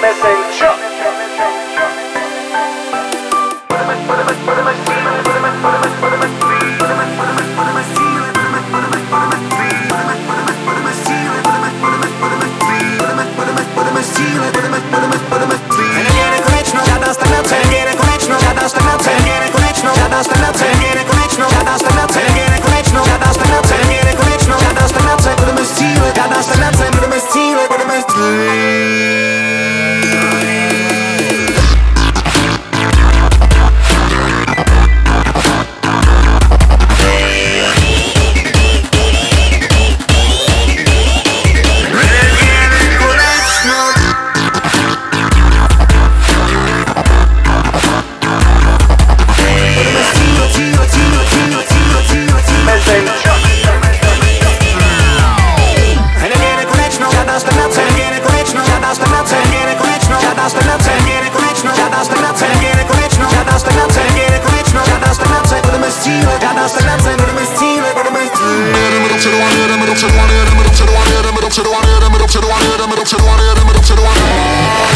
Messenger. Žádná stagnace, žádná stagnace, žádná stagnace, žádná stagnace.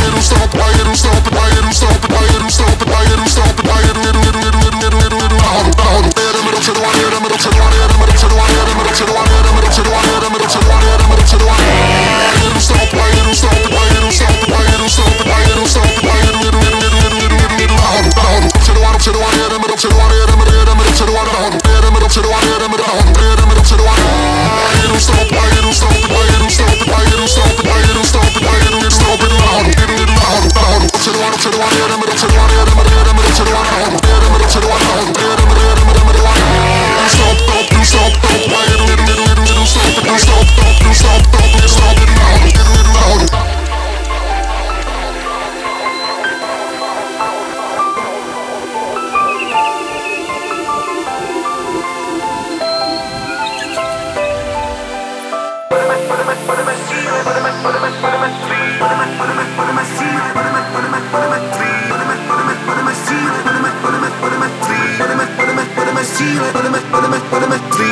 Hit him, stop.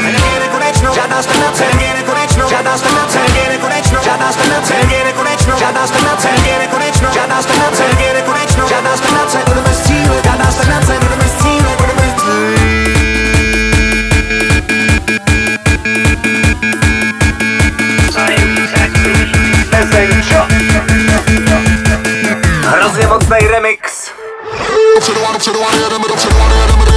Není nekonečno, žádná stagnace, nekonečno, žádná stagnace, nekonečno, žádná stagnace, nekonečno, žádná stagnace, nekonečno, žádná stagnace, nekonečno, žádná stagnace, budeme žádná stagnace, budeme budeme. Hrozně mocnej remix. Dopředu dopředu jedeme, dopředu a jedeme,